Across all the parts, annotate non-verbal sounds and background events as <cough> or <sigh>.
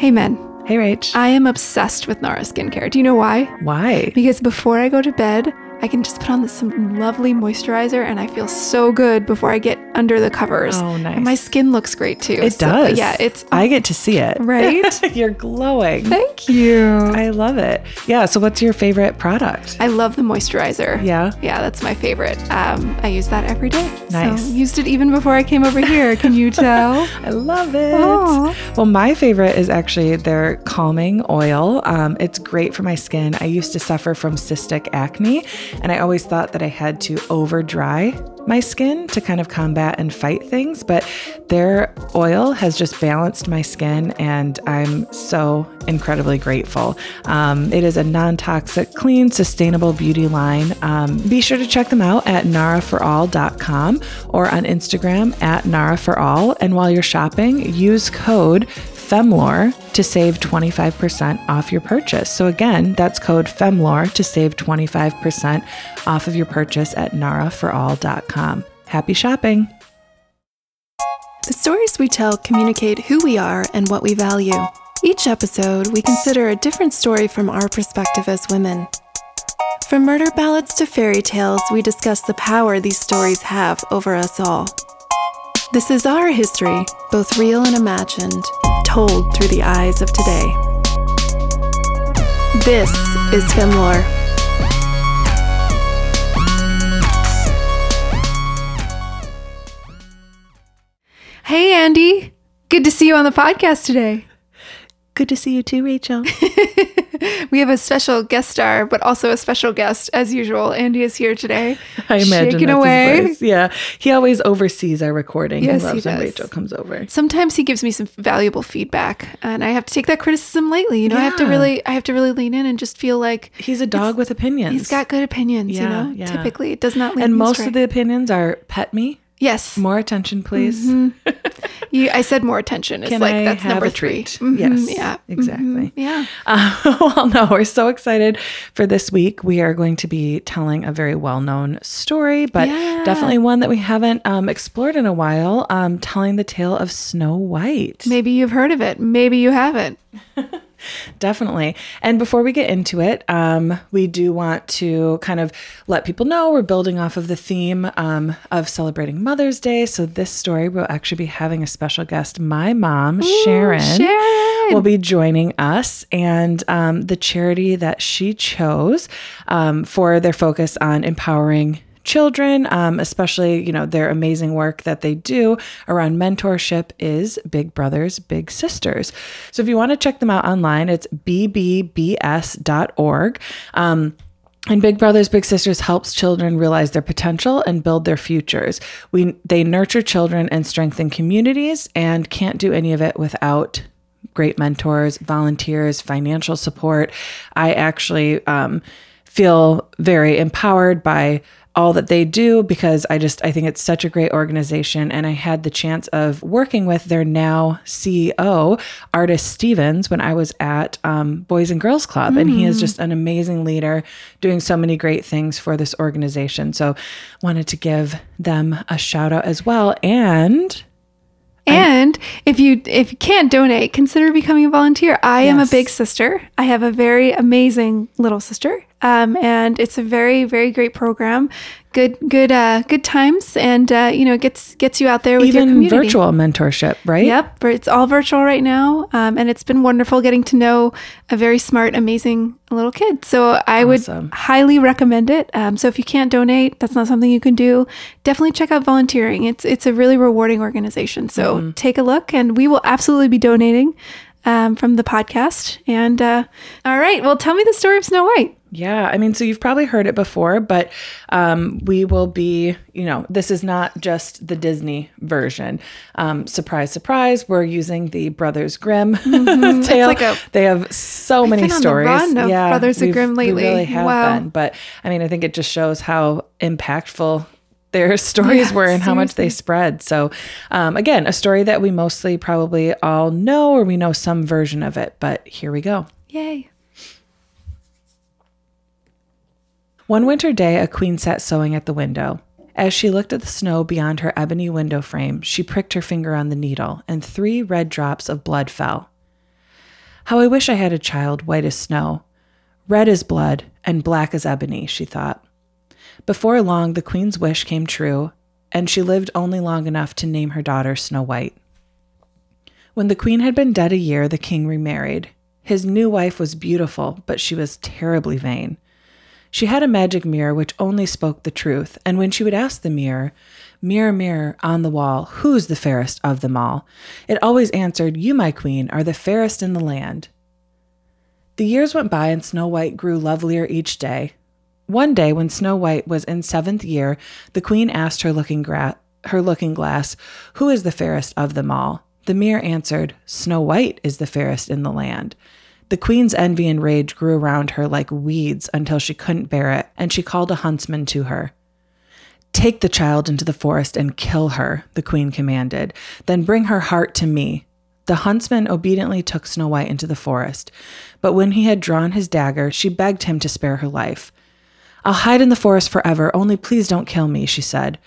Hey, men. Hey, Rach. I am obsessed with Nara skincare. Do you know why? Why? Because before I go to bed, I can just put on this, some lovely moisturizer and I feel so good before I get under the covers. Oh, nice. And my skin looks great too. It So, does. Yeah, it's I get to see it. right. <laughs> You're glowing. Thank <laughs> you. I love it. Yeah. So, what's your favorite product? I love the moisturizer. Yeah. Yeah, that's my favorite. Um, I use that every day. Nice. So used it even before I came over here. Can you <laughs> tell? I love it. Aw. Well, my favorite is actually their calming oil. Um, it's great for my skin. I used to suffer from cystic acne, and I always thought that I had to over dry my skin to kind of combat and fight things. But their oil has just balanced my skin, and I'm so incredibly grateful. Um, it is a non toxic, clean, sustainable beauty line. Um, be sure to check them out at naraforall.com or on Instagram at naraforall. And while you're shopping, use code FEMLORE to save 25% off your purchase. So again, that's code FEMLORE to save 25% off of your purchase at naraforall.com. Happy shopping. The stories we tell communicate who we are and what we value. Each episode, we consider a different story from our perspective as women. From murder ballads to fairy tales, we discuss the power these stories have over us all. This is our history, both real and imagined, told through the eyes of today. This is Femlore. Hey, Andy. Good to see you on the podcast today. Good to see you too, Rachel. <laughs> <laughs> We have a special guest star, but also a special guest, as usual. Andy is here today. <laughs> I imagine Shaking away. Yeah, he always oversees our recording. Yes, he he loves when. Rachel comes over. Sometimes he gives me some valuable feedback, and I have to take that criticism lightly. You know, I have to really, I have to really lean in and just feel like He's a dog with opinions. he's got good opinions. you Yeah, know, yeah. typically it does not and most astray. of the opinions are pet me. Yes, More attention, please. you, I said more attention. It's Can like I that's number three. Mhm, Yes, yeah, exactly. mhm, yeah. <laughs> Uh, well, no, we're so excited for this week. We are going to be telling a very well known story, but Yeah. definitely one that we haven't um, explored in a while, um, telling the tale of Snow White. Maybe you've heard of it. Maybe you haven't. <laughs> Definitely. And before we get into it, um, we do want to kind of let people know we're building off of the theme um, of celebrating Mother's Day. So this story will actually be having a special guest, my mom, Sharon. Sharon. Will be joining us, and um, the charity that she chose um, for their focus on empowering children, um, especially you know their amazing work that they do around mentorship, is Big Brothers Big Sisters. So if you want to check them out online, it's bbbs.org. Um, and Big Brothers Big Sisters helps children realize their potential and build their futures. We they nurture children and strengthen communities and can't do any of it without great mentors, volunteers, financial support. I actually um, feel very empowered by all that they do because I just I think it's such a great organization. And I had the chance of working with their now CEO Artis Stevens when I was at um, Boys and Girls Club. And he is just an amazing leader doing so many great things for this organization. So wanted to give them a shout out as well. And And if you if you can't donate, consider becoming a volunteer. I am a big sister. I have a very amazing little sister, um, and it's a very very great program. Good good uh, good times, and uh, you know it gets gets you out there with your even community. virtual mentorship right Yep, but it's all virtual right now, um, and it's been wonderful getting to know a very smart, amazing little kid. So I Awesome. would highly recommend it. Um, so if you can't donate, that's not something you can do. Definitely check out volunteering. It's it's a really rewarding organization. So Mm-hmm. take a look, and we will absolutely be donating um, from the podcast. And uh, all right, well, tell me the story of Snow White. Yeah, I mean, so you've probably heard it before, but um, we will be, you know, this is not just the Disney version. Um, surprise, surprise, we're using the Brothers Grimm <laughs> tale. like a- they have so many on the stories. of Brothers Grimm lately. We really have Wow. been, but I mean, I think it just shows how impactful their <laughs> stories Yeah, were and how much they spread. So, um, again, a story that we mostly probably all know or we know some version of it, but here we go. Yay! One winter day, a queen sat sewing at the window. As she looked at the snow beyond her ebony window frame, she pricked her finger on the needle, and three red drops of blood fell. How I wish I had a child white as snow, red as blood, and black as ebony, she thought. Before long, the queen's wish came true, and she lived only long enough to name her daughter Snow White. When the queen had been dead a year, the king remarried. His new wife was beautiful, but she was terribly vain. She had a magic mirror which only spoke the truth, and when she would ask the mirror, Mirror, mirror on the wall, who's the fairest of them all? It always answered, You, my queen, are the fairest in the land. The years went by, and Snow White grew lovelier each day. One day, when Snow White was in seventh year, the queen asked her looking, gra- her looking glass, Who is the fairest of them all? The mirror answered, Snow White is the fairest in the land. The queen's envy and rage grew around her like weeds until she couldn't bear it, and she called a huntsman to her. Take the child into the forest and kill her, the queen commanded. Then bring her heart to me. The huntsman obediently took Snow White into the forest, but when he had drawn his dagger, she begged him to spare her life. I'll hide in the forest forever, only please don't kill me, she said.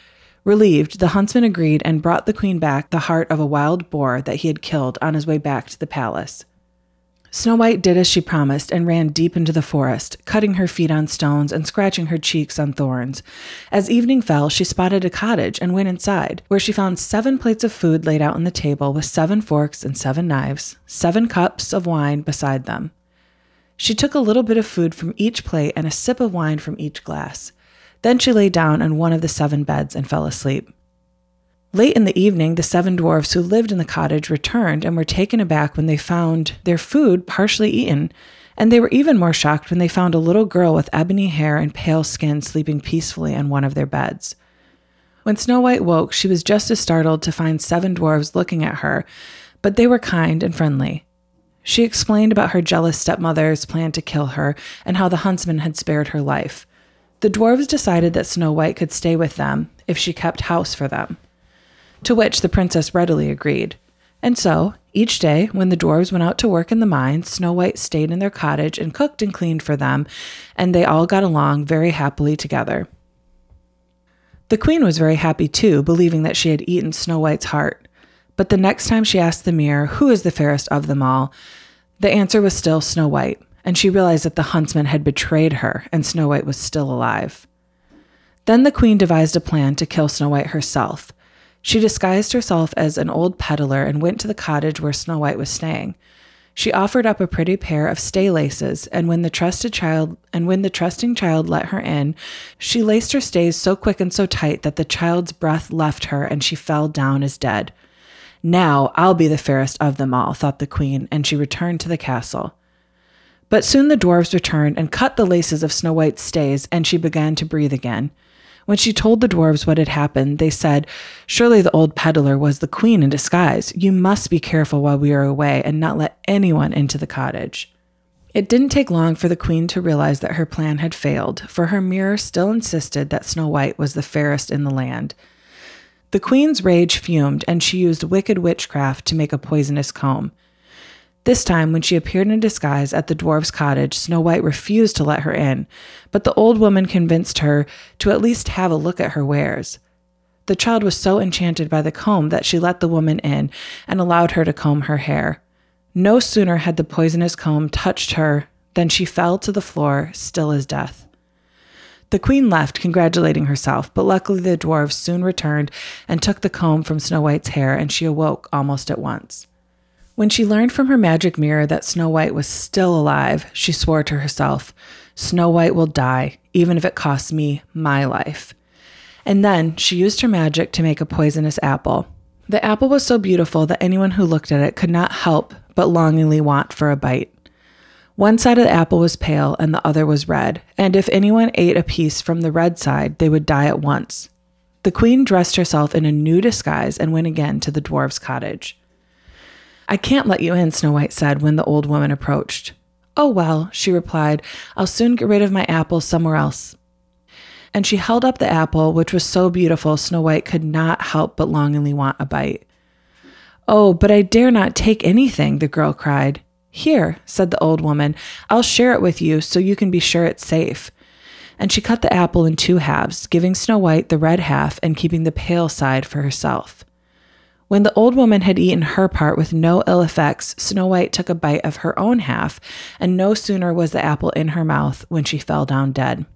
Relieved, the huntsman agreed and brought the queen back the heart of a wild boar that he had killed on his way back to the palace. Snow White did as she promised and ran deep into the forest, cutting her feet on stones and scratching her cheeks on thorns. As evening fell, she spotted a cottage and went inside, where she found seven plates of food laid out on the table with seven forks and seven knives, seven cups of wine beside them. She took a little bit of food from each plate and a sip of wine from each glass. Then she lay down on one of the seven beds and fell asleep. Late in the evening, the seven dwarfs who lived in the cottage returned and were taken aback when they found their food partially eaten, and they were even more shocked when they found a little girl with ebony hair and pale skin sleeping peacefully on one of their beds. When Snow White woke, she was just as startled to find seven dwarfs looking at her, but they were kind and friendly. She explained about her jealous stepmother's plan to kill her and how the huntsman had spared her life. The dwarves decided that Snow White could stay with them if she kept house for them to which the princess readily agreed. And so, each day, when the dwarves went out to work in the mines, Snow White stayed in their cottage and cooked and cleaned for them, and they all got along very happily together. The queen was very happy too, believing that she had eaten Snow White's heart. But the next time she asked the mirror, Who is the fairest of them all? the answer was still Snow White, and she realized that the huntsman had betrayed her and Snow White was still alive. Then the queen devised a plan to kill Snow White herself. She disguised herself as an old peddler and went to the cottage where Snow White was staying. She offered up a pretty pair of stay laces, and when the trusted child and when the trusting child let her in, she laced her stays so quick and so tight that the child's breath left her and she fell down as dead. Now I'll be the fairest of them all, thought the queen, and she returned to the castle. But soon the dwarfs returned and cut the laces of Snow White's stays, and she began to breathe again. When she told the dwarves what had happened, they said, Surely the old peddler was the queen in disguise. You must be careful while we are away and not let anyone into the cottage. It didn't take long for the queen to realize that her plan had failed, for her mirror still insisted that Snow White was the fairest in the land. The queen's rage fumed, and she used wicked witchcraft to make a poisonous comb. This time, when she appeared in disguise at the dwarf's cottage, Snow White refused to let her in, but the old woman convinced her to at least have a look at her wares. The child was so enchanted by the comb that she let the woman in and allowed her to comb her hair. No sooner had the poisonous comb touched her than she fell to the floor, still as death. The queen left, congratulating herself, but luckily the dwarfs soon returned and took the comb from Snow White's hair, and she awoke almost at once. When she learned from her magic mirror that Snow White was still alive, she swore to herself, Snow White will die, even if it costs me my life. And then she used her magic to make a poisonous apple. The apple was so beautiful that anyone who looked at it could not help but longingly want for a bite. One side of the apple was pale and the other was red, and if anyone ate a piece from the red side, they would die at once. The queen dressed herself in a new disguise and went again to the dwarf's cottage. I can't let you in, Snow White said when the old woman approached. Oh, well, she replied, I'll soon get rid of my apple somewhere else. And she held up the apple, which was so beautiful Snow White could not help but longingly want a bite. Oh, but I dare not take anything, the girl cried. Here, said the old woman, I'll share it with you so you can be sure it's safe. And she cut the apple in two halves, giving Snow White the red half and keeping the pale side for herself. When the old woman had eaten her part with no ill effects, Snow White took a bite of her own half, and no sooner was the apple in her mouth when she fell down dead.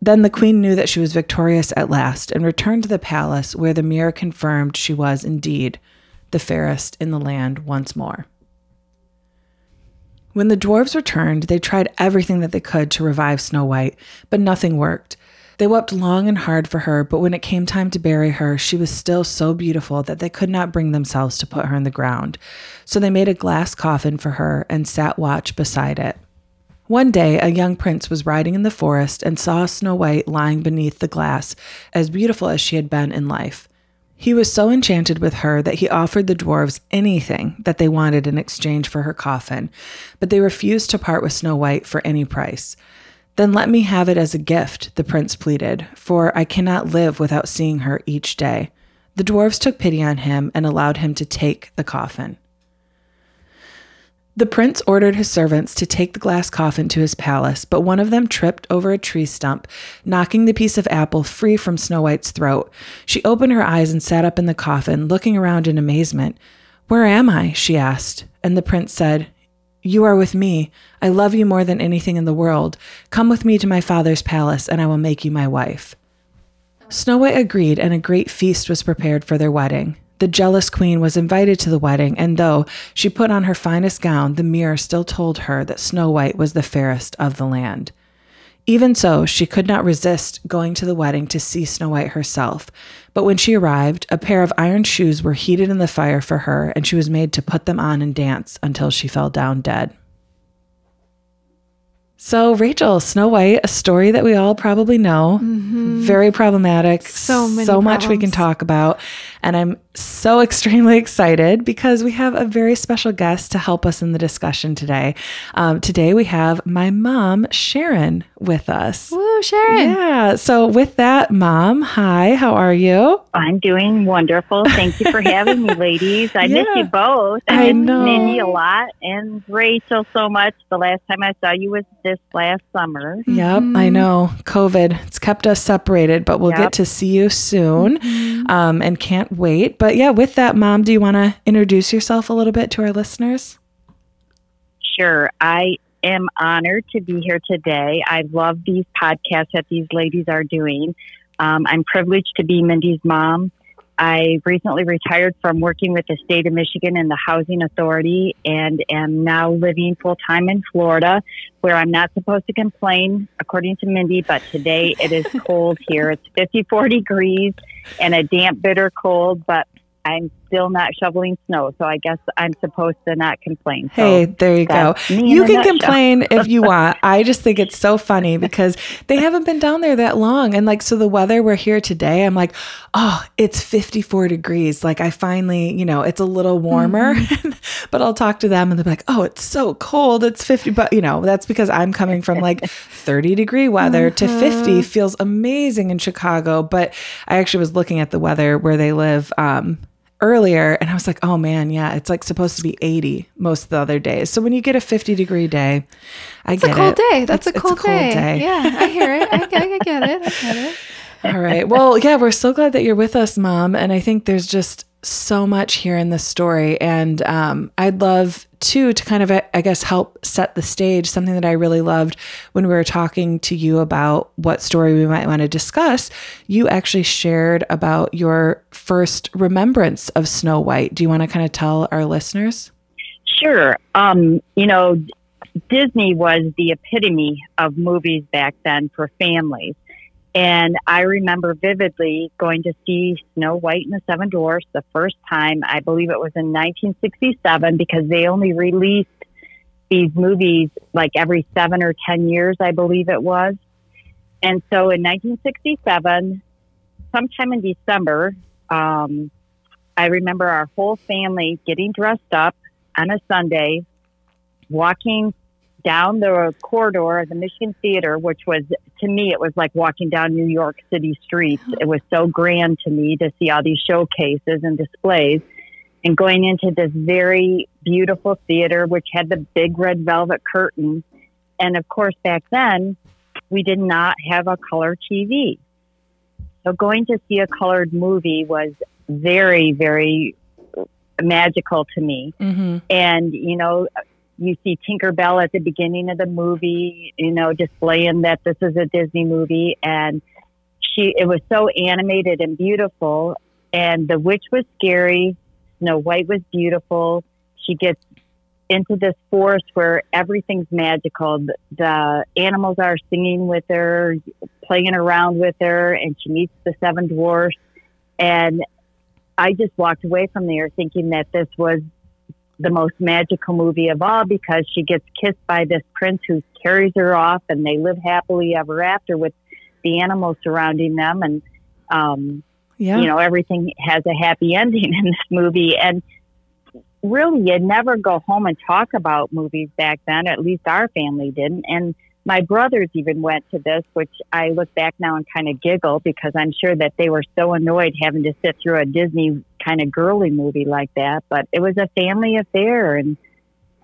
Then the queen knew that she was victorious at last and returned to the palace where the mirror confirmed she was indeed the fairest in the land once more. When the dwarves returned, they tried everything that they could to revive Snow White, but nothing worked. They wept long and hard for her, but when it came time to bury her, she was still so beautiful that they could not bring themselves to put her in the ground. So they made a glass coffin for her and sat watch beside it. One day, a young prince was riding in the forest and saw Snow White lying beneath the glass, as beautiful as she had been in life. He was so enchanted with her that he offered the dwarves anything that they wanted in exchange for her coffin, but they refused to part with Snow White for any price. Then let me have it as a gift, the prince pleaded, for I cannot live without seeing her each day. The dwarves took pity on him and allowed him to take the coffin. The prince ordered his servants to take the glass coffin to his palace, but one of them tripped over a tree stump, knocking the piece of apple free from Snow White's throat. She opened her eyes and sat up in the coffin, looking around in amazement. Where am I? she asked. And the prince said, you are with me. I love you more than anything in the world. Come with me to my father's palace, and I will make you my wife. Snow White agreed, and a great feast was prepared for their wedding. The jealous queen was invited to the wedding, and though she put on her finest gown, the mirror still told her that Snow White was the fairest of the land. Even so, she could not resist going to the wedding to see Snow White herself. But when she arrived, a pair of iron shoes were heated in the fire for her, and she was made to put them on and dance until she fell down dead. So, Rachel, Snow White, a story that we all probably know, mm-hmm. very problematic. So many so much we can talk about. And I'm so extremely excited because we have a very special guest to help us in the discussion today. Um, today we have my mom, Sharon, with us. Woo, Sharon. Yeah. So, with that, mom, hi, how are you? I'm doing wonderful. Thank you for having me, ladies. I yeah, miss you both. I, I miss know. Mindy a lot and Rachel so much. The last time I saw you was this last summer. Yep, mm-hmm. I know. COVID, it's kept us separated, but we'll yep. get to see you soon mm-hmm. um, and can't wait. But yeah, with that, Mom, do you want to introduce yourself a little bit to our listeners? Sure. I am honored to be here today. I love these podcasts that these ladies are doing. Um, I'm privileged to be Mindy's mom. I recently retired from working with the state of Michigan and the Housing Authority and am now living full time in Florida, where I'm not supposed to complain, according to Mindy, but today it is cold here. It's 54 degrees and a damp, bitter cold, but I'm still not shoveling snow, so I guess I'm supposed to not complain. Hey, there you go. You can complain if you <laughs> want. I just think it's so funny because they haven't been down there that long. And like, so the weather we're here today, I'm like, oh, it's 54 degrees. Like, I finally, you know, it's a little warmer, mm-hmm. <laughs> but I'll talk to them and they'll be like, oh, it's so cold. It's 50. But, you know, that's because I'm coming from like <laughs> 30 degree weather to uh-huh. 50 feels amazing in Chicago. But I actually was looking at the weather where they live. Um, earlier and I was like, oh man, yeah, it's like supposed to be 80 most of the other days. So when you get a 50 degree day, I it's get a cold it. day. That's, That's a, cold, a cold day. day. Yeah, I hear it. I, I, get it. I get it. <laughs> All right. Well, yeah, we're so glad that you're with us, Mom. And I think there's just so much here in this story. And um, I'd love too to kind of, I guess, help set the stage. Something that I really loved when we were talking to you about what story we might want to discuss. You actually shared about your first remembrance of Snow White. Do you want to kind of tell our listeners? Sure. Um, you know, Disney was the epitome of movies back then for families. And I remember vividly going to see Snow White and the Seven Dwarfs the first time. I believe it was in 1967 because they only released these movies like every seven or 10 years, I believe it was. And so in 1967, sometime in December, um, I remember our whole family getting dressed up on a Sunday, walking down the corridor of the Michigan Theater, which was to me, it was like walking down New York City streets. It was so grand to me to see all these showcases and displays, and going into this very beautiful theater, which had the big red velvet curtain. And of course, back then, we did not have a color TV. So going to see a colored movie was very, very magical to me. Mm-hmm. And, you know, you see Tinkerbell at the beginning of the movie, you know, displaying that this is a Disney movie. And she, it was so animated and beautiful. And the witch was scary. Snow White was beautiful. She gets into this forest where everything's magical. The animals are singing with her, playing around with her, and she meets the seven dwarfs. And I just walked away from there thinking that this was the most magical movie of all because she gets kissed by this prince who carries her off, and they live happily ever after with the animals surrounding them. And, um, Yeah. you know, everything has a happy <laughs> ending in this movie. And really, you'd never go home and talk about movies back then. At least our family didn't. And my brothers even went to this, which I look back now and kind of giggle because I'm sure that they were so annoyed having to sit through a Disney kind of girly movie like that. But it was a family affair. And,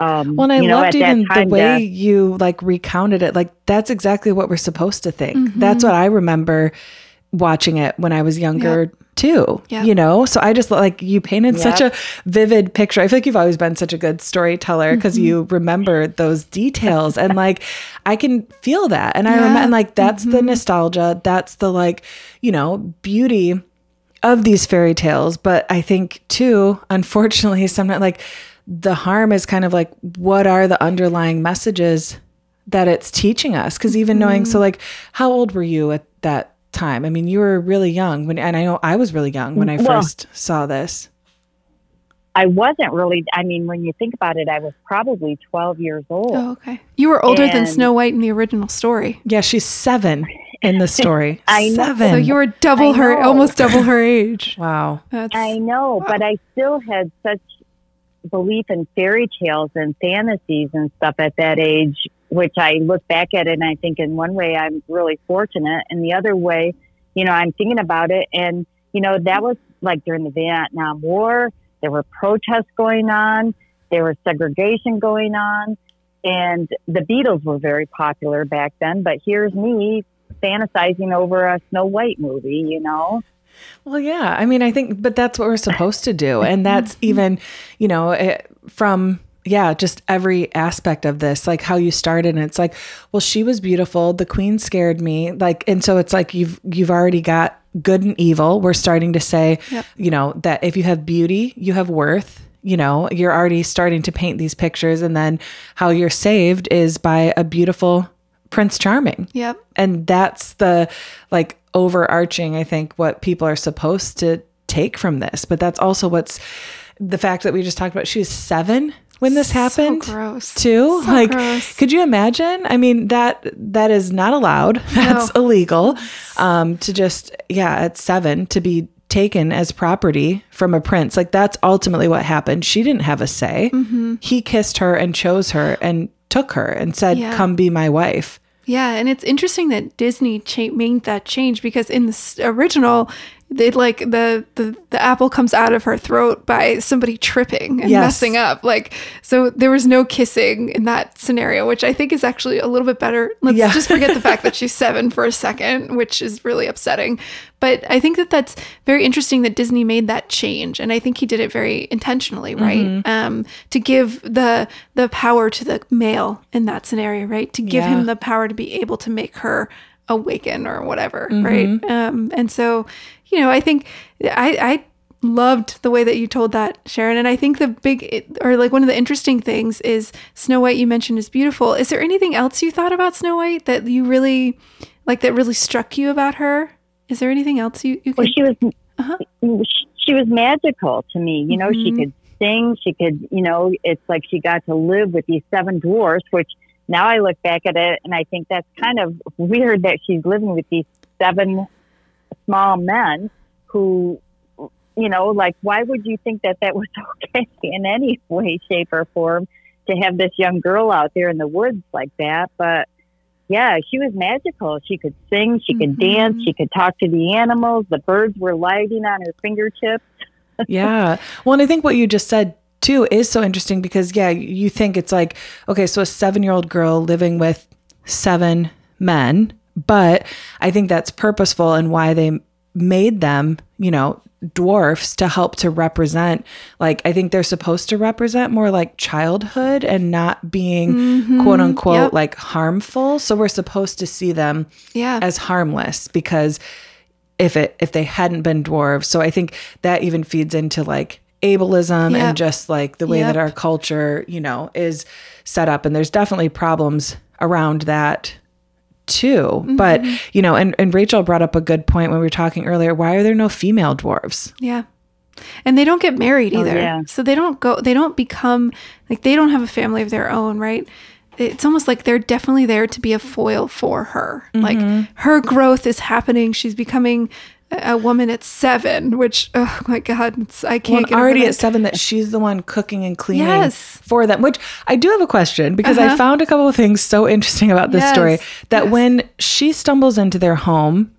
um, Well, and I you know, loved at that even the time, way you like recounted it. Like that's exactly what we're supposed to think. Mm-hmm. That's what I remember watching it when I was younger too. Yep. You know, so I just like you painted such a vivid picture. I feel like you've always been such a good storyteller because Mm-hmm. you remember those details and <laughs> like I can feel that. And I remember and like that's the Mm-hmm. nostalgia. That's the like, you know, beauty of these fairy tales. But I think too, unfortunately, <laughs> sometimes like the harm is kind of like what are the underlying messages that it's teaching us? Because even knowing, Mm-hmm. so like, how old were you at that time? I mean, you were really young when, and I know I was really young when I Well- first saw this. I wasn't really, I mean, when you think about it, I was probably 12 years old. Oh, okay. You were older than Snow White in the original story. Yeah, she's seven in the story. <laughs> I know. Seven. So you were double I her, know. almost double her <laughs> age. wow. That's, I know, but I still had such belief in fairy tales and fantasies and stuff at that age, which I look back at it and I think in one way I'm really fortunate. And the other way, you know, I'm thinking about it and, you know, that was like during the Vietnam War, there were protests going on, there was segregation going on, and the Beatles were very popular back then. But here's me fantasizing over a Snow White movie, you know? Well, yeah. I mean, I think, but that's what we're supposed to do. And that's <laughs> even, you know, it, from, yeah, just every aspect of this, like how you started. And it's like, well, she was beautiful. The queen scared me. Like, and so it's like you've, you've already got good and evil. We're starting to say, Yep. you know, that if you have beauty, you have worth. You know, you're already starting to paint these pictures. And then how you're saved is by a beautiful Prince Charming. Yep. and that's the like overarching i think what people are supposed to take from this. But that's also what's the fact that we just talked about she was seven when this happened. So gross. too So like gross. could you imagine? I mean that that is not allowed. <laughs> That's illegal. Um to just yeah at seven to be taken as property from a prince. Like that's ultimately what happened. She didn't have a say. Mm-hmm. he kissed her and chose her and took her and said Yeah. come be my wife Yeah, and it's interesting that Disney cha- made that change because in the original, they like the, the the apple comes out of her throat by somebody tripping and Yes. messing up. Like so, there was no kissing in that scenario, which I think is actually a little bit better. Let's Yeah. just forget the fact that <laughs> she's seven for a second, which is really upsetting. But I think that that's very interesting that Disney made that change, and I think he did it very intentionally, right? Mm-hmm. Um, to give the the power to the male in that scenario, right? To give Yeah. him the power to be able to make her awaken or whatever, Mm-hmm. right? Um, and so, you know, I think I I loved the way that you told that, Sharon. And I think the big or like one of the interesting things is Snow White. You mentioned is beautiful. Is there anything else you thought about Snow White that you really like that really struck you about her? Is there anything else you you Well, could? she was Uh-huh. she was magical to me. You know, she Mhm. could sing. She could, you know, it's like she got to live with these seven dwarfs. Which now I look back at it and I think that's kind of weird that she's living with these seven small men who, you know, like why would you think that that was <laughs> okay in any way, shape, or form to have this young girl out there in the woods like that? But yeah, she was magical. She could sing, she could Mhm. dance, she could talk to the animals. The birds were lighting on her fingertips. yeah. Well, and I think what you just said too is so interesting because, yeah, you think it's like, okay, so a seven year old girl living with seven men, but I think that's purposeful and why they made them, you know, dwarfs to help to represent like I think they're supposed to represent more like childhood and not being mm-hmm. quote unquote Yep. like harmful. So we're supposed to see them Yeah. as harmless because if it if they hadn't been dwarves. So I think that even feeds into like ableism Yep. and just like the way that our culture, you know, is set up. And there's definitely problems around that too. But, Mm-hmm. you know, and, and Rachel brought up a good point when we were talking earlier. Why are there no female dwarves? Yeah. And they don't get married either. yeah. So they don't go they don't become like they don't have a family of their own, right? It's almost like they're definitely there to be a foil for her. Like her growth is happening. She's becoming a woman at 7, which oh my god, it's, I can't over already that. at seven that she's the one cooking and cleaning Yes. for them. Which I do have a question because I Uh-huh. found a couple of things so interesting about this Yes. story that when she stumbles into their home,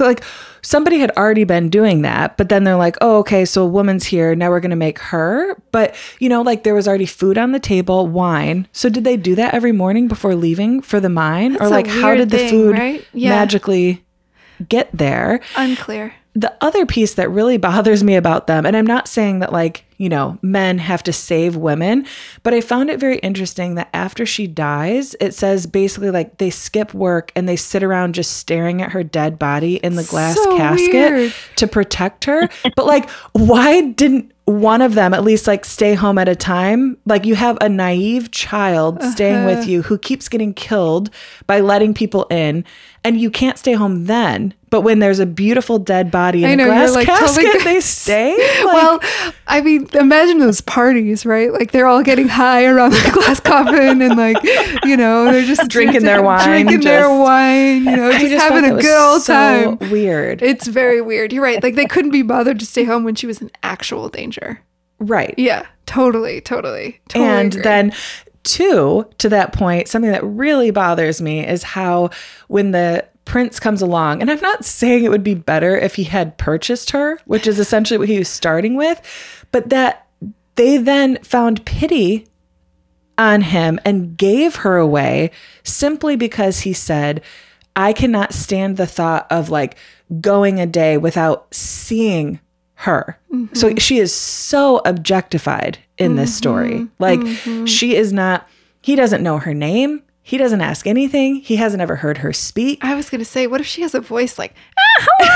like somebody had already been doing that, but then they're like, oh, okay, so a woman's here. Now we're going to make her. But, you know, like there was already food on the table, wine. So did they do that every morning before leaving for the mine? That's or like how did the thing, food right? Yeah. magically get there? Unclear. the other piece that really <laughs> bothers me about them, and I'm not saying that like, you know, men have to save women, but I found it very interesting that after she dies, it says basically like they skip work and they sit around just staring at her dead body in the glass So casket weird. to protect her. <laughs> but like, why didn't one of them at least like stay home at a time? Like you have a naive child staying Uh-huh. with you who keeps getting killed by letting people in, and you can't stay home then. But when there's a beautiful dead body in I a know, you're, glass like, casket, totally- they stay. <laughs> Like, well, I mean, imagine those parties, right? Like they're all getting high around the <laughs> glass coffin and like, you know, they're just Drinking their wine, drinking their wine, you know, just, just having a good old so time. Weird, It's very weird. You're right. Like they couldn't be bothered to stay home when she was in actual danger. right? Yeah, totally, totally, totally. and agree. then two to that point something that really bothers me is how when the prince comes along and i'm not saying it would be better if he had purchased her which is essentially what he was starting with but that they then found pity on him and gave her away simply because he said i cannot stand the thought of like going a day without seeing her. So mm-hmm. she is so objectified in this story. Like she is not he doesn't know her name. He doesn't ask anything. He hasn't ever heard her speak. I was gonna say, what if she has a voice like, <laughs> ah?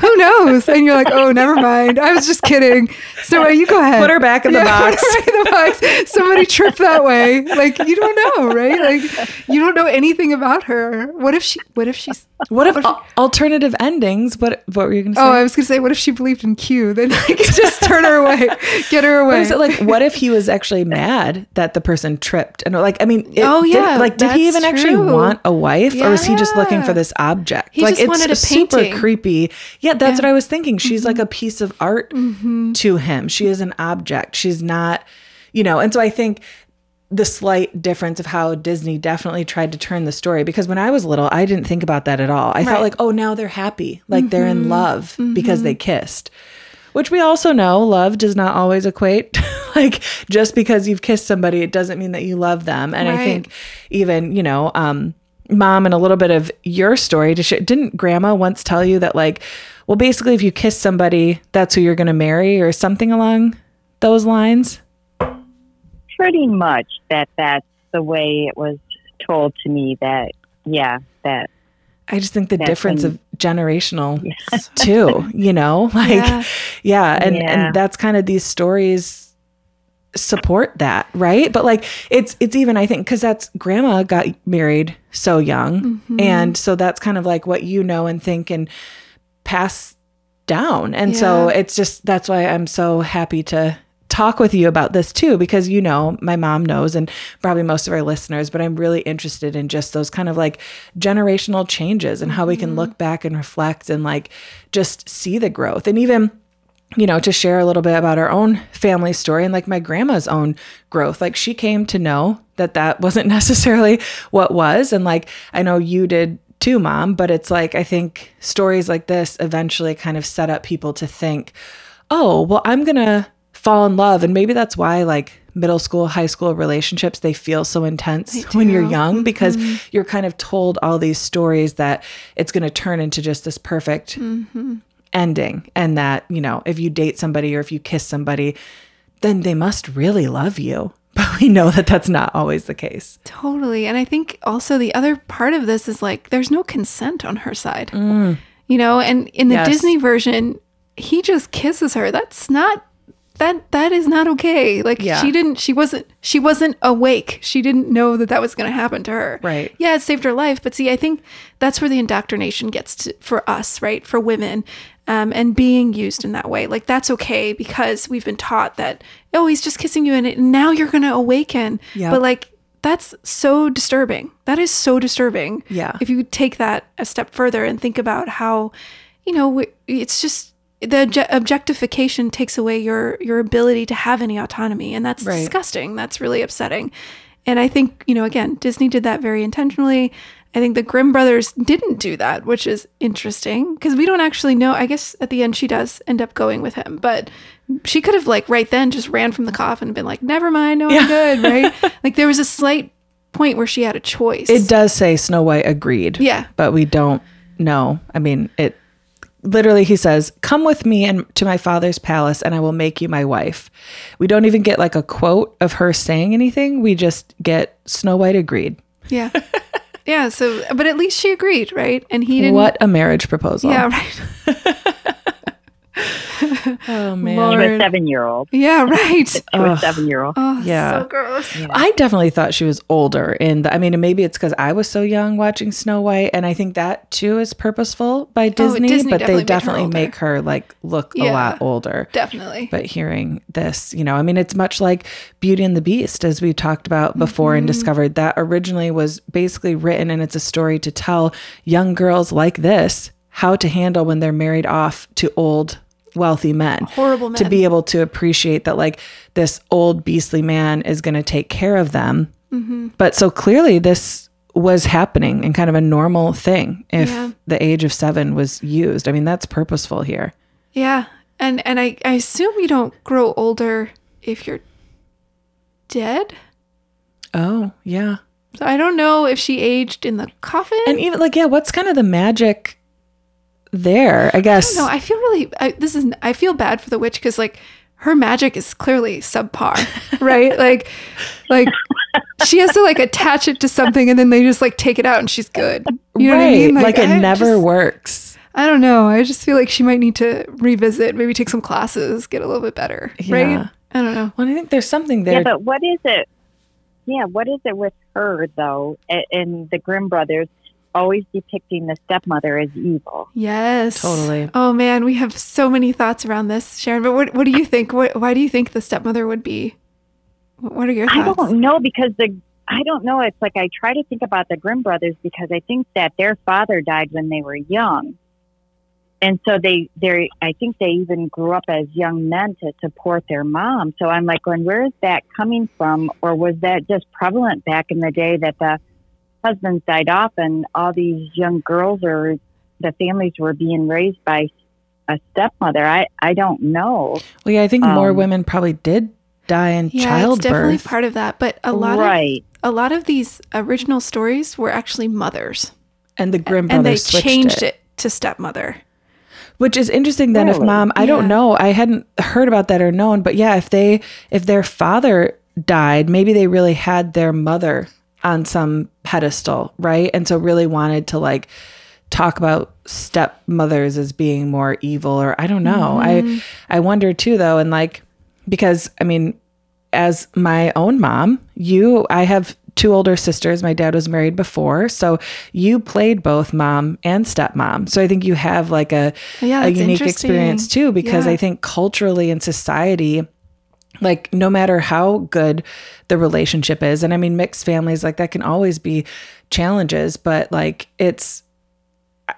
Who knows? And you're like, oh, never mind. I was just kidding. So uh, you go ahead. Put her back in the Yeah, <laughs> box. Put her in the box. Somebody tripped that way. Like you don't know, right? Like you don't know anything about her. What if she? What if she's? what if al- alternative endings what what were you gonna say Oh, I was gonna say, what if she believed in Q? Then could <laughs> just turn her away, get her What away. is it like? What if he was actually mad that the person tripped? And like, I mean, it, Oh, did- yeah, like, did he even actually want a wife, or was he just looking for this object? He like, just wanted a super painting. creepy. Yeah, that's Yeah. Mm-hmm. what I was thinking. She's like a piece of art to him. She is an object. She's not, you know. And so I think the slight difference of how Disney definitely tried to turn the story because when I was little, I didn't think about that at all. I Right. thought like, oh, now they're happy, like they're Mm-hmm. in love because they kissed. Which we also know love does not always equate. <laughs> like just because you've kissed somebody, it doesn't mean that you love them. And I think even, you know, um, mom and a little bit of your story to share. Didn't grandma once tell you that like, well, basically if you kiss somebody, that's who you're going to marry or something along those lines? Pretty much that that's the way it was told to me that, yeah, that, I just think the difference when- of generational <laughs> too, you know, like, yeah, Yeah. and, Yeah. and that's kind of these stories support that. Right. But like, it's, it's even, I think, cause that's grandma got married so young. Mm-hmm. And so that's kind of like what you know and think and pass down. And so it's just, that's why I'm so happy to talk with you about this too, because you know, my mom knows and probably most of our listeners, but I'm really interested in just those kind of like generational changes and how we can look back and reflect and like just see the growth. And even you know, to share a little bit about our own family story and like my grandma's own growth. Like she came to know that that <laughs> wasn't necessarily what was. And like I know you did too, mom, but it's like I think stories like this eventually kind of set up people to think, oh, well, I'm going to fall in love. And maybe that's why like middle school, high school relationships, they feel so intense when you're young because mm-hmm. you're kind of told all these stories that it's going to turn into just this perfect mm-hmm. Ending and that, you know, if you date somebody or if you kiss somebody, then they must really love you. <laughs> But we know that that's not always the case. Totally. And I think also the other part of this is like there's no consent on her side. Mm. You know, and in the Yes. Disney version, he just kisses her. That's not that that is not okay. Like Yeah. she didn't she wasn't she wasn't awake. She didn't know that that was going to happen to her. Right. Yeah, it saved her life, but see, I think that's where the indoctrination gets to, for us, right? For women. Um, and being used in that way. Like that's okay because we've been taught that oh, he's just kissing you and now you're going to awaken. Yeah. But like that's so disturbing. That is so disturbing. Yeah. If you take that a step further and think about how, you know, we- it's just the objectification takes away your your ability to have any autonomy, and that's Right. disgusting. That's really upsetting. And I think you know, again, Disney did that very intentionally. I think the Grimm brothers didn't do that, which is interesting because we don't actually know. I guess at the end she does end up going with him, but she could have like right then just ran from the coffin and been like, "Never mind, no, I'm good." Right? <laughs> like there was a slight point where she had a choice. It does say Snow White agreed. Yeah. But we don't know. I mean, it literally he says, "Come with me and to my father's palace and I will make you my wife." We don't even get like a quote of her saying anything. We just get Snow White agreed. Yeah. yeah. So, but at least she agreed, right? And he didn't. What a marriage proposal. Yeah, right. <laughs> Oh <laughs> man. To a Lord. seven year old. Yeah, right. <laughs> To a seven year old. Oh, Yeah. so gross. I definitely thought she was older in the I mean, and maybe it's because I was so young watching Snow White, and I think that too is purposeful by Disney, Oh, Disney but definitely they made her definitely make her like look a lot older. Definitely. But hearing this, you know, I mean, it's much like Beauty and the Beast, as we talked about before Mm-hmm. and discovered that originally was basically written and it's a story to tell young girls like this how to handle when they're married off to old, wealthy men. Horrible To be able to appreciate that, like, this old, beastly man is going to take care of them. Mm-hmm. But so clearly, this was happening and kind of a normal thing if Yeah. the age of seven was used. I mean, that's purposeful here. yeah. And and I, I assume you don't grow older if you're dead. Oh, yeah. So I don't know if she aged in the coffin. And even like, yeah, what's kind of the magic there? I guess. no, I feel really. I, this is. I feel bad for the witch because like her magic is clearly subpar, <laughs> right? like, like she has to like attach it to something and then they just like take it out and she's good. You know right. what I mean? Like, it I never just- works. I don't know. I just feel like she might need to revisit, maybe take some classes, get a little bit better, Yeah. right? I don't know. Well, I think there's something there. Yeah, but what is it? Yeah, what is it with her though? A- And the Grimm brothers always depicting the stepmother as evil. Yes, Totally. Oh man, we have so many thoughts around this, Sharon. But what what do you think? What, why do you think the stepmother would be? What what are your thoughts? I don't know because the I don't know. It's like I try to think about the Grimm brothers because I think that their father died when they were young, and so they they I think they even grew up as young men to support their mom. So I'm like, going, where is that coming from, or was that just prevalent back in the day that the husbands died off and all these young girls or the families were being raised by a stepmother? I I don't know. well, yeah, I think more um, women probably did die in Yeah, it's definitely part of that. But a lot right. of a lot of these original stories were actually mothers, and the Grimm and they brothers switched changed it. it. to stepmother. Which is interesting then if mom I don't know, I hadn't heard about that or known, but yeah, if they if their father died, maybe they really had their mother on some pedestal, right? And so really wanted to like talk about stepmothers as being more evil or I don't know. I mm-hmm. I wonder too though and like because I mean as my own mom, you I have two older sisters. My dad was married before, so you played both mom and stepmom. So I think you have like a Yeah, a unique experience too because Yeah. I think culturally in society like no matter how good the relationship is and I mean mixed families like that can always be challenges, but like it's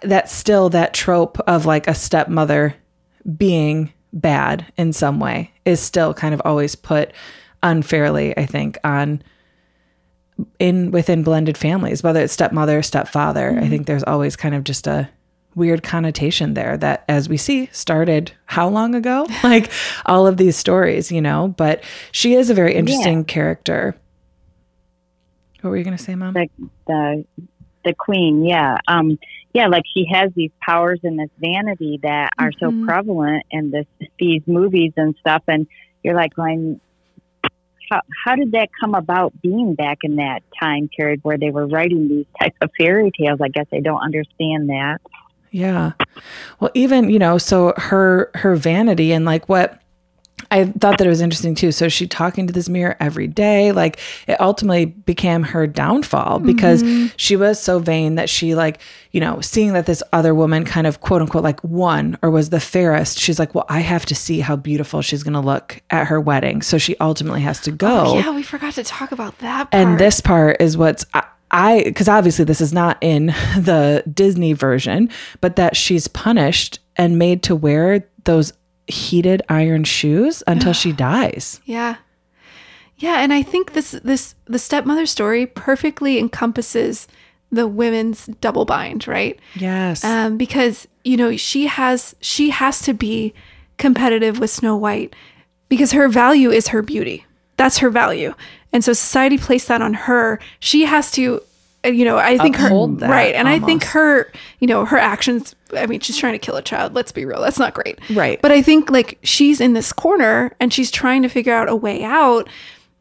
that's still that trope of like a stepmother being bad in some way is still kind of always put unfairly, I think, on in within blended families, whether it's stepmother, stepfather. I mm-hmm. think there's always kind of just a weird connotation there that as we see started how long ago? <laughs> like all of these stories, you know, but she is a very interesting character. What were you going to say, mom? the the the queen yeah um yeah, like she has these powers and this vanity that are so Mhm. prevalent in this these movies and stuff, and you're like going, how how did that come about being back in that time period where they were writing these types of fairy tales? I guess I don't understand that. Yeah. Well, even, you know, so her her vanity and like what I thought that it was interesting too. So she talking to this mirror every day, like it ultimately became her downfall because mm-hmm. she was so vain that she like, you know, seeing that this other woman kind of quote unquote like won or was the fairest, she's like, well, I have to see how beautiful she's going to look at her wedding. So she ultimately has to oh, go. Oh, yeah, we forgot to talk about that. Part. And this part is what's I- because obviously this is not in <laughs> the Disney version, but that she's punished and made to wear those heated iron shoes until she dies. Yeah. Yeah, and I think this this the stepmother story perfectly encompasses the women's double bind, right? Yes. Um, because you know she has she has to be competitive with Snow White because her value is her beauty. That's her value, and so society placed that on her. She has to, Uh, you know, I think her that right, and I think her, you know, her actions. I mean, she's trying to kill a child. Let's be real, that's not great. Right. But I think like she's in this corner and she's trying to figure out a way out.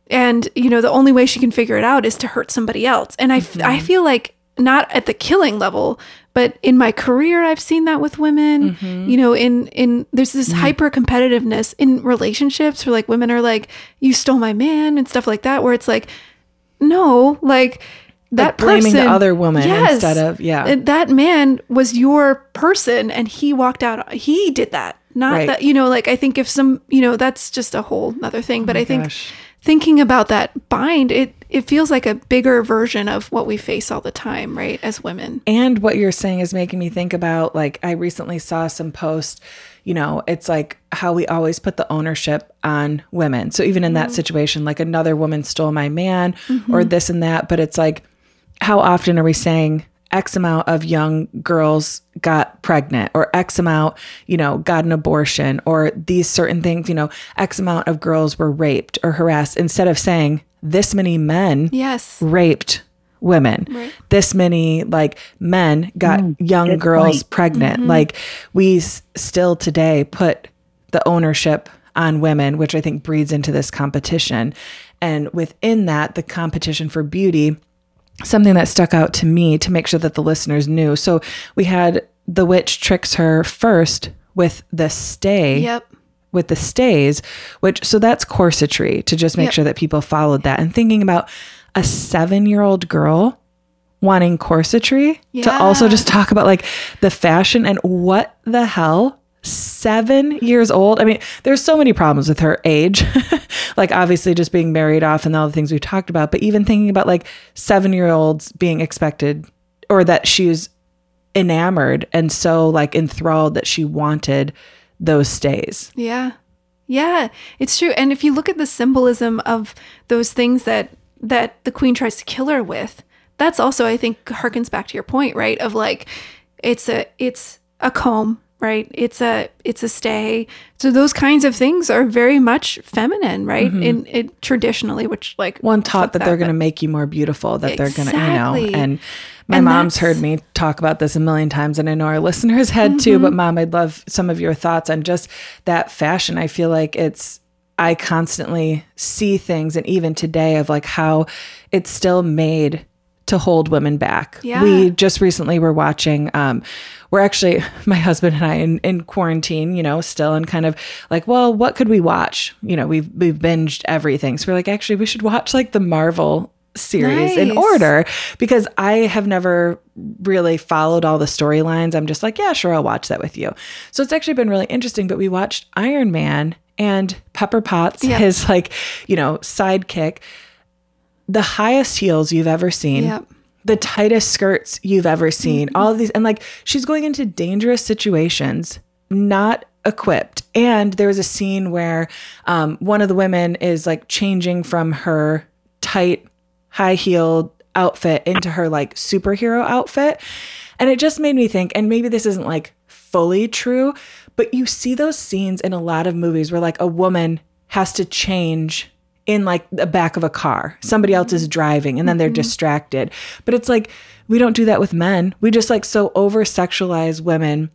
And, you know, the only way she can figure it out is to hurt somebody else. And I, I mm-hmm. feel like not at the killing level, but in my career, I've seen that with women, mm-hmm. you know, in, in, there's this mm-hmm. hyper competitiveness in relationships where like women are like, you stole my man and stuff like that, where it's like, no, like, that Like blaming the person, other woman instead of- yeah. that man was your person and he walked out he did that not Right. that you know like i think if some you know that's just a whole other thing oh but i think gosh. thinking about that bind it it feels like a bigger version of what we face all the time right as women And what you're saying is making me think about like I recently saw some post, you know, it's like how we always put the ownership on women. So even in that mm-hmm. situation, like another woman stole my man or mm-hmm. this and that, but it's like how often are we saying X amount of young girls got pregnant or X amount, you know, got an abortion or these certain things, you know, X amount of girls were raped or harassed instead of saying this many men yes raped women. Right. This many like men got mm. young girls point. pregnant. Mm-hmm. Like we s- still today put the ownership on women, which I think breeds into this competition. And within that, the competition for beauty, something that stuck out to me to make sure that the listeners knew. So we had the witch tricks her first with the stay yep with the stays, which so that's corsetry to just make Yep. sure that people followed that. And thinking about a seven year old girl wanting corsetry to also just talk about like the fashion and what the hell. Seven years old. I mean, there's so many problems with her age. <laughs> like, obviously, just being married off and all the things we talked about, but even thinking about like seven year olds being expected or that she's enamored and so like enthralled that she wanted those stays. Yeah. Yeah, it's true. And if you look at the symbolism of those things that that the queen tries to kill her with, that's also I think harkens back to your point, right? Of like it's a it's a comb, right? It's a it's a stay. So those kinds of things are very much feminine, right? In it traditionally, which like one taught fuck that, they're going to make you more beautiful that they're going to you know and my And mom's heard me talk about this a million times and i know our listeners <laughs> had too Mm-hmm. but mom i'd love some of your thoughts on just that fashion i feel like it's i constantly see things and even today of like how it's still made to hold women back Yeah. we just recently were watching um we're actually <laughs> my husband and i in, in quarantine you know still and kind of like well what could we watch? You know we've we've binged everything. So we're like actually we should watch like the marvel series in order because i have never really followed all the storylines. I'm just like yeah sure i'll watch that with you. So it's actually been really interesting but we watched iron man and pepper potts Yeah. <laughs> his like you know sidekick the highest heels you've ever seen. Yep. The tightest skirts you've ever seen, all of these. And like she's going into dangerous situations, not equipped. And there was a scene where um, one of the women is like changing from her tight, high heeled outfit into her like superhero outfit. And it just made me think, and maybe this isn't like fully true, but you see those scenes in a lot of movies where like a woman has to change in like the back of a car. Somebody else is driving and then they're mm-hmm. distracted. But it's like we don't do that with men. We just like so over sexualize women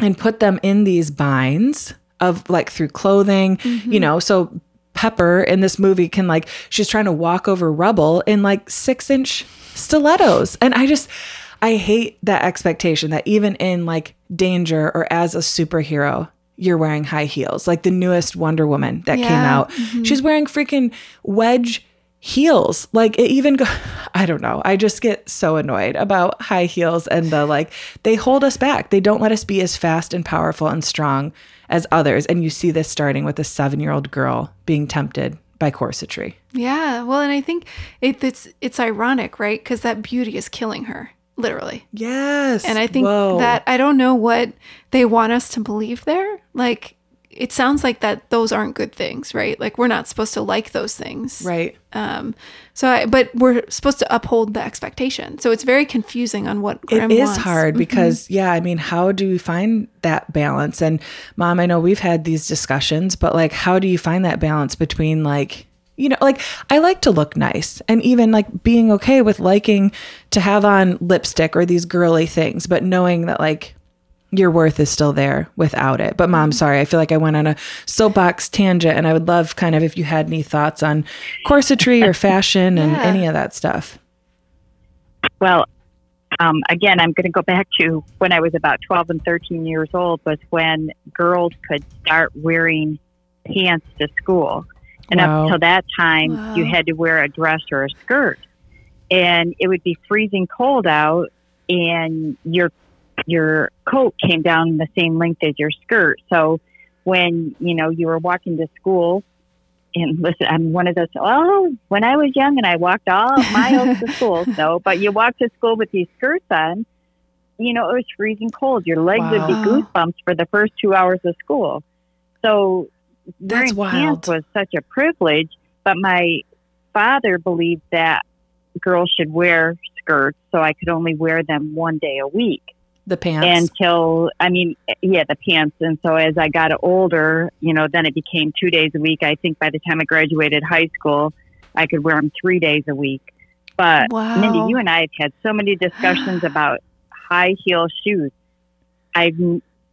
and put them in these binds of like through clothing, you mm-hmm. know. So Pepper in this movie can like she's trying to walk over rubble in like 6-inch stilettos. And I just I hate that expectation that even in like danger or as a superhero, you're wearing high heels. Like the newest Wonder Woman that came Yeah. out. Mm-hmm. She's wearing freaking wedge heels. Like it even go <sighs> I don't know. I just get so annoyed about high heels and the like they hold us back. They don't let us be as fast and powerful and strong as others. And you see this starting with a 7-year-old girl being tempted by corsetry. Yeah. Well, and I think it, it's it's ironic, right? Because that beauty is killing her, literally. Yes. And I think Whoa. that I don't know what they want us to believe there. Like it sounds like that those aren't good things, right? Like we're not supposed to like those things. right. Um so I, but we're supposed to uphold the expectation. So it's very confusing on what It Graham is wants. Mm-hmm. hard because, yeah, I mean, how do we find that balance? And mom, I know we've had these discussions, but like, how do you find that balance between like, you know, like I like to look nice and even like being okay with liking to have on lipstick or these girly things, but knowing that like your worth is still there without it. But Mm-hmm. mom, sorry, I feel like I went on a soapbox tangent and I would love kind of if you had any thoughts on corsetry or <laughs> fashion and any of that stuff. Well, um, again, I'm going to go back to when I was about 12 and 13 years old, was when girls could start wearing pants to school. And Wow. up until that time, Wow. you had to wear a dress or a skirt. And it would be freezing cold out, and your your coat came down the same length as your skirt. So when you know you were walking to school, and <laughs> listen, I'm one of those. Oh, when I was young and I walked all <laughs> miles to school. So, but you walked to school with these skirts on. You know, it was freezing cold. Your legs would be goosebumps for the first two hours of school. So, That's wild. pants was such a privilege. But my father believed that girls should wear skirts, so I could only wear them one day a week The pants. until I mean, yeah, the pants. And so as I got older, you know, then it became two days a week. I think by the time I graduated high school, I could wear them three days a week. But Wow. Mindy, you and I have had so many discussions <gasps> about high heel shoes. I've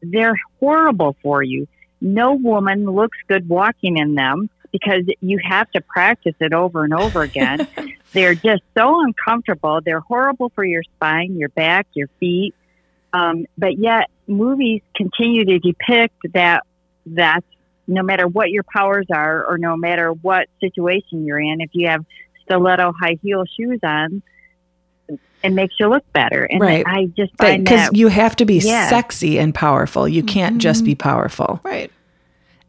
they're horrible for you. No woman looks good walking in them because you have to practice it over and over again. <laughs> They're just so uncomfortable. They're horrible for your spine, your back, your feet. Um, but yet, movies continue to depict that that's no matter what your powers are, or no matter what situation you're in, if you have stiletto high heel shoes on, it makes you look better. And Right. I just find because you have to be Yeah. sexy and powerful. You can't just be mm-hmm. powerful. right.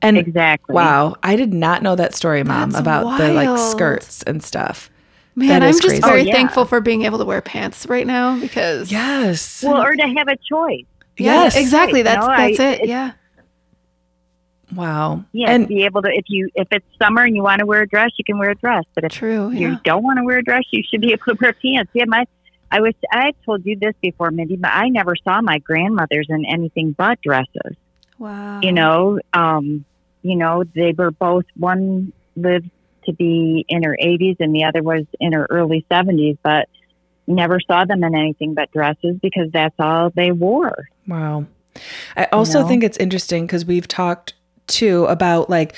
And exactly. wow, I did not know that story, mom, That's about the like skirts and stuff. Man, I'm just crazy. very Oh, yeah. thankful for being able to wear pants right now because Yes. Well, or to have a choice. yeah, yes. exactly. That's no, I- that's it. Yeah. wow. Yeah, And to be able to if you if it's summer and you want to wear a dress, you can wear a dress. But if True. you don't want to wear a dress, you should be able to wear pants. Yeah, my I was I told you this before, Mindy, but I never saw my grandmothers in anything but dresses. Wow. You know, um, you know, they were both one lived to be in her 80s and the other was in her early 70s, but never saw them in anything but dresses because that's all they wore. Wow. I also know? think it's interesting because we've talked too about like,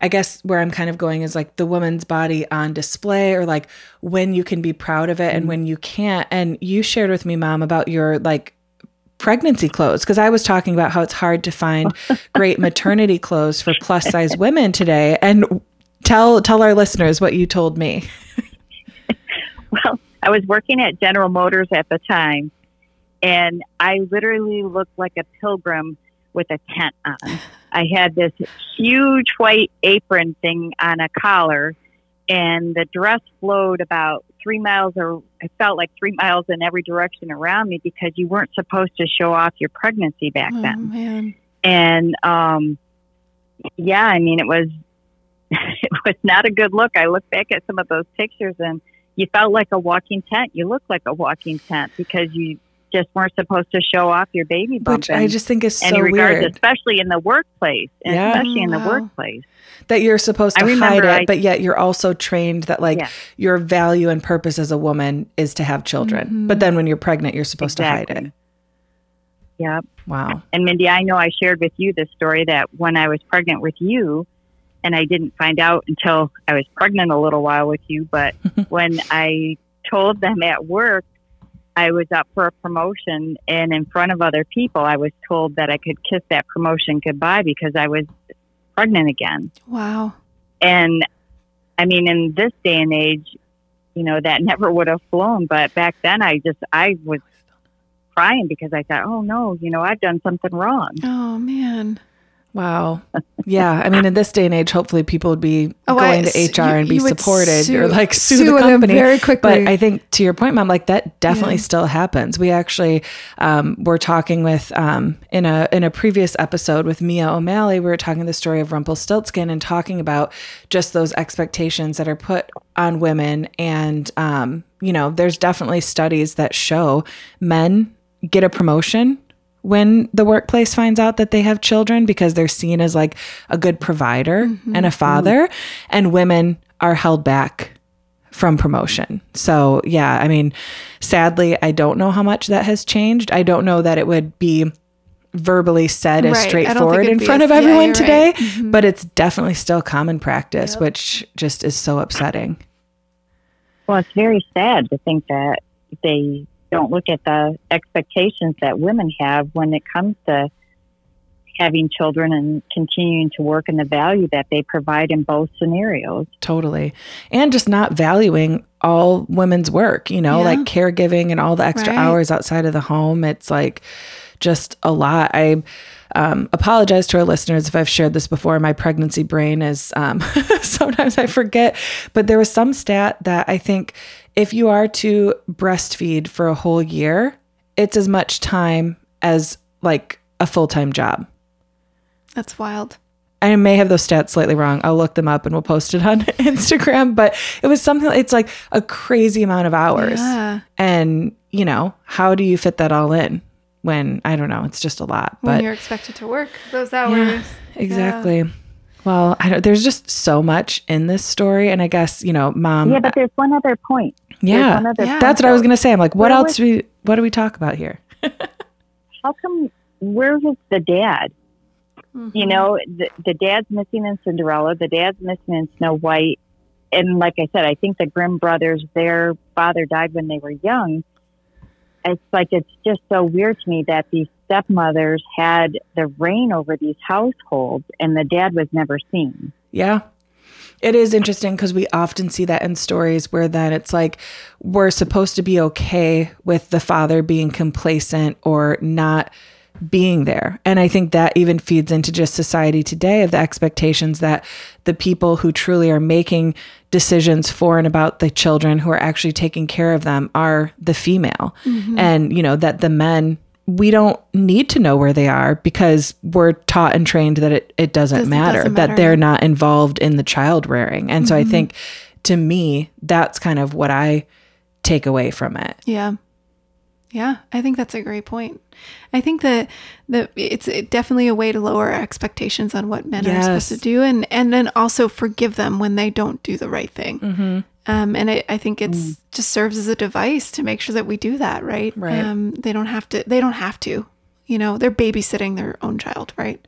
I guess where I'm kind of going is like the woman's body on display or like when you can be proud of it Mm-hmm. and when you can't. And you shared with me, mom, about your like pregnancy clothes because I was talking about how it's hard to find <laughs> great maternity clothes for <laughs> plus size women today. And tell tell our listeners what you told me. <laughs> Well, I was working at General Motors at the time, and I literally looked like a pilgrim with a tent on. I had this huge white apron thing on a collar, and the dress flowed about three miles, or it felt like three miles in every direction around me because you weren't supposed to show off your pregnancy back Oh, then. man. and um yeah i mean it was <laughs> it was not a good look. I look back at some of those pictures and you felt like a walking tent. You looked like a walking tent because you just weren't supposed to show off your baby bump. Which I just think is so regards, weird especially in the workplace, and Yeah. especially in the Wow. workplace. that you're supposed I to hide remember it, I- but yet you're also trained that like Yeah. your value and purpose as a woman is to have children. Mhm. But then when you're pregnant, you're supposed to hide it. Yep. Wow. And Mindy, I know I shared with you this story that when I was pregnant with you, and I didn't find out until I was pregnant a little while with you, but <laughs> when I told them at work I was up for a promotion and in front of other people, I was told that I could kiss that promotion goodbye because I was pregnant again. Wow. And I mean, in this day and age, you know, that <laughs> never would have flown. But back then, I just, I was crying because I thought, oh no, you know, I've done something wrong. Oh man. Wow. Yeah. I mean, in this day and age, hopefully people would be Oh, I- going to HR you- and be supported sue- or like sue, sue the company very quickly. But I think to your point, mom, like that definitely Yeah. still happens. We actually um, were talking with um, in a in a previous episode with Mia O'Malley. We were talking the story of Rumpelstiltskin and talking about just those expectations that are put on women. And um, you know, there's definitely studies that show men get a promotion when the workplace finds out that they have children because they're seen as like a good provider and a father and women are held back from promotion. So, yeah, I mean, sadly, I don't know how much that has changed. I don't know that it would be verbally said as Right. I straightforward in front as- of everyone you're today, right. Mhm. but it's definitely still common practice, which just is so upsetting. Well, it's very sad to think that they don't look at the expectations that women have when it comes to having children and continuing to work and the value that they provide in both scenarios. Totally. And just not valuing all women's work, you know, Yeah. like caregiving and all the extra Right. hours outside of the home. It's like just a lot. I um, apologize to our listeners if I've shared this before. My pregnancy brain is um, <laughs> sometimes I forget, but there was some stat that I think if you are to breastfeed for a whole year, it's as much time as like a full time job. That's wild. I may have those stats slightly wrong. I'll look them up and we'll post it on <laughs> Instagram. But it was something, it's like a crazy amount of hours. Yeah. And, you know, how do you fit that all in when, I don't know, it's just a lot. When But you're expected to work those hours. yeah, exactly. Well, I don't, there's just so much in this story. And I guess, you know, mom, yeah, but there's one other point. Yeah, Yeah. that's what I was going to say. I'm like, what Where else was- do we, what do we talk about here? <laughs> How come, where was the dad? Mhm. You know, the, the dad's missing in Cinderella, the dad's missing in Snow White. And like I said, I think the Grimm brothers, their father died when they were young. It's like it's just so weird to me that these stepmothers had the reign over these households and the dad was never seen. Yeah. It is interesting because we often see that in stories where then it's like we're supposed to be okay with the father being complacent or not being there. And I think that even feeds into just society today of the expectations that the people who truly are making decisions for and about the children who are actually taking care of them are the female. Mm-hmm. And, you know, that the men we don't need to know where they are because we're taught and trained that it, it doesn't, Doesn't- matter, doesn't that matter. they're not involved in the child rearing. And so I think to me, that's kind of what I take away from it. Yeah. Yeah, I think that's a great point. I think that that it's definitely a way to lower expectations on what men are supposed to do, and and then also forgive them when they don't do the right thing. Mm-hmm. Um, and I, I think it's just serves as a device to make sure that we do that, right? Right. Um, they don't have to. They don't have to. You know, they're babysitting their own child, right?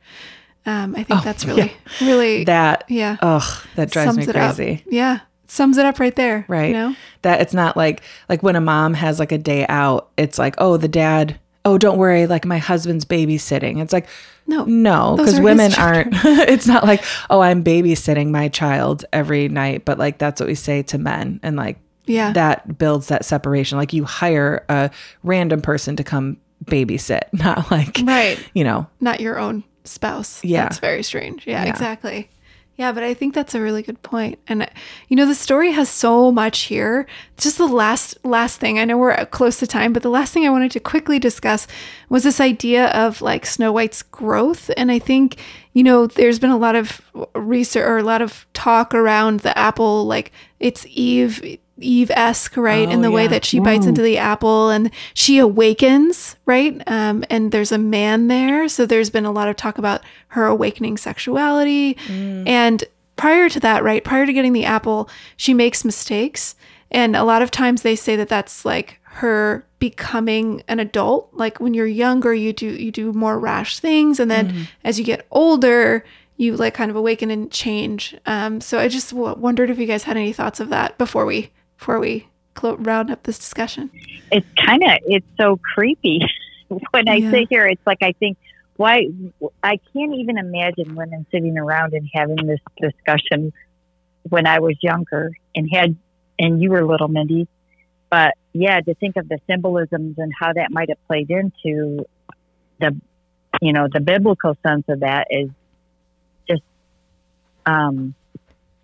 Um, I think Oh, that's really, really, That, yeah, ugh, that drives me sums it up. crazy. Yeah, sums it up right there. Right. You know. That it's not like like when a mom has like a day out, it's like, oh, the dad, oh, don't worry, like my husband's babysitting. It's like, No. no, because are women aren't. <laughs> it's not like, oh, I'm babysitting my child every night, but like that's what we say to men, and like Yeah. that builds that separation. Like you hire a random person to come babysit, <laughs> not like Right. you know, not your own spouse. Yeah. That's very strange. Yeah, Yeah. exactly. Yeah, but I think that's a really good point. And you know, the story has so much here. Just the last last thing. I know we're close to time, but the last thing I wanted to quickly discuss was this idea of like Snow White's growth. And I think, you know, there's been a lot of research or a lot of talk around the apple like it's Eve Eve esque, right? in Oh, the way that she bites Mm. into the apple and she awakens, right? Um, and there's a man there. So there's been a lot of talk about her awakening sexuality. Mm. And prior to that, right? Prior to getting the apple, she makes mistakes. And a lot of times they say that that's like her becoming an adult. Like when you're younger, you do you do more rash things, and then Mm-hmm. as you get older, you like kind of awaken and change. Um, so I just w- wondered if you guys had any thoughts of that before we before we round up this discussion. it's kind of it's so creepy <laughs> when I Yeah. sit here. It's like I think why I can't even imagine women sitting around and having this discussion when I was younger and had and you were little, Mindy. But yeah, to think of the symbolisms and how that might have played into the you know the biblical sense of that is just um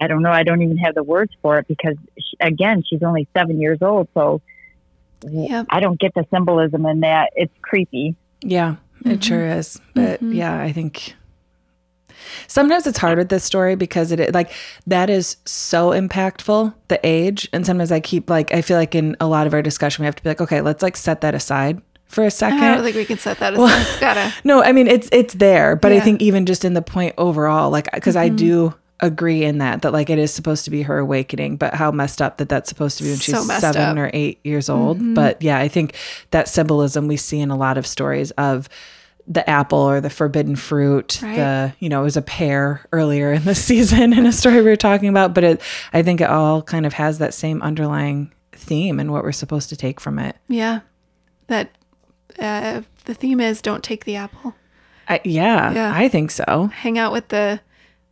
I don't know. I don't even have the words for it because she, again, she's only seven years old, so Yep. I don't get the symbolism in that. It's creepy. Yeah, it Mhm. sure is. But Mhm. yeah, I think sometimes it's hard with this story because it like that is so impactful, the age. And sometimes I keep like I feel like in a lot of our discussion we have to be like, okay, let's like set that aside for a second. I don't think we can set that <laughs> aside. Well- gotta. No, I mean it's it's there, but I think even just in the point overall, like because I Mhm. do agree in that that like it is supposed to be her awakening, but how messed up that that's supposed to be when she's messed seven up. or eight years old. Mhm. But yeah, I think that symbolism we see in a lot of stories of the apple or the forbidden fruit. Right. The you know it was a pear earlier in the <laughs> season in a story we were talking about, but it I think it all kind of has that same underlying theme and what we're supposed to take from it. Yeah, that uh, the theme is don't take the apple. I, yeah, Yeah. I think so. Hang out with the.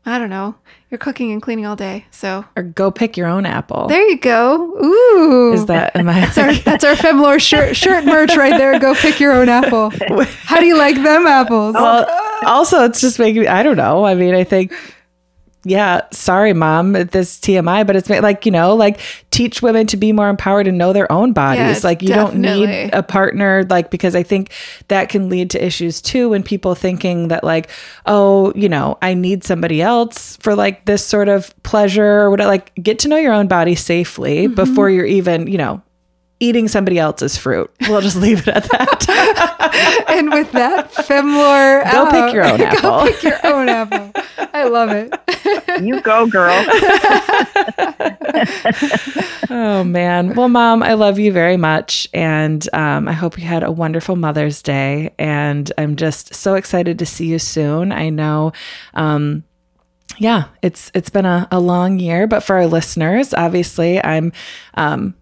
I don't know. You're cooking and cleaning all day, so Or go pick your own apple. there you go. Ooh, Is that am I? That's our, <laughs> that's our Femlore shirt shirt merch right there. Go pick your own apple. <laughs> How do you like them apples? well, also, it's just making me. I don't know. I mean, I think. Yeah, sorry, mom. This TMI, but it's like you know, like teach women to be more empowered and know their own bodies. Yes, like you don't need a partner, like because I think that can lead to issues too when people thinking that like, oh, you know, I need somebody else for like this sort of pleasure or whatever. Like, get to know your own body safely Mm-hmm. before you're even, you know, eating somebody else's fruit. We'll just leave it at that. <laughs> and with that, Femlore, Go out. pick your own <laughs> apple. Go pick your own apple. I love it. <laughs> You go, girl. Oh man. Well, mom, I love you very much. And um, I hope you had a wonderful Mother's Day. And I'm just so excited to see you soon. I know. Um, yeah, it's it's been a, a long year, but for our listeners, obviously, I'm um,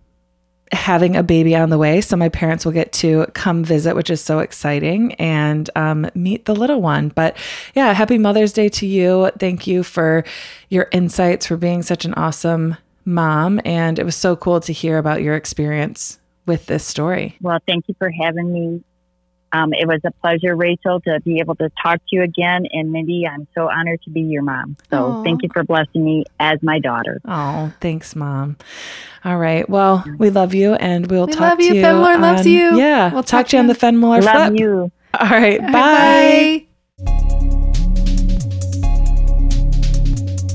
having a baby on the way, so my parents will get to come visit, which is so exciting, and um, meet the little one. But yeah, happy Mother's Day to you. Thank you for your insights, for being such an awesome mom, and it was so cool to hear about your experience with this story. well, thank you for having me. Um, it was a pleasure, Rachel, to be able to talk to you again. And Mindy, I'm so honored to be your mom. So Aw. thank you for blessing me as my daughter. Oh, thanks, mom. All right. Well, we love you, and we'll We talk love to you. you. Femlore loves you. Yeah, We'll talk, talk to you on to the Femlore Love flip. you. All right. bye.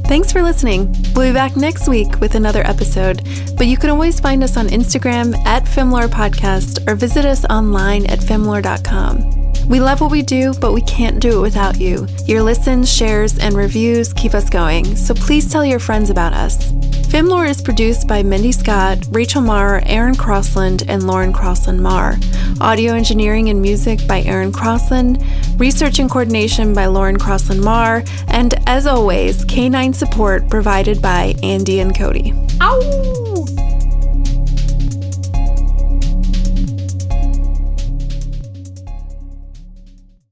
Thanks for listening. We'll be back next week with another episode, but you can always find us on Instagram at Femlore Podcast or visit us online at femlore.com. We love what we do, but we can't do it without you. Your listens, shares, and reviews keep us going, so please tell your friends about us. Femlore is produced by Mindy Scott, Rachel Marr, Aaron Crossland, and Lauren Crossland Marr. Audio engineering and music by Aaron Crossland. Research and coordination by Lauren Crossland Marr. And as always, canine support provided by Andy and Cody. Ow!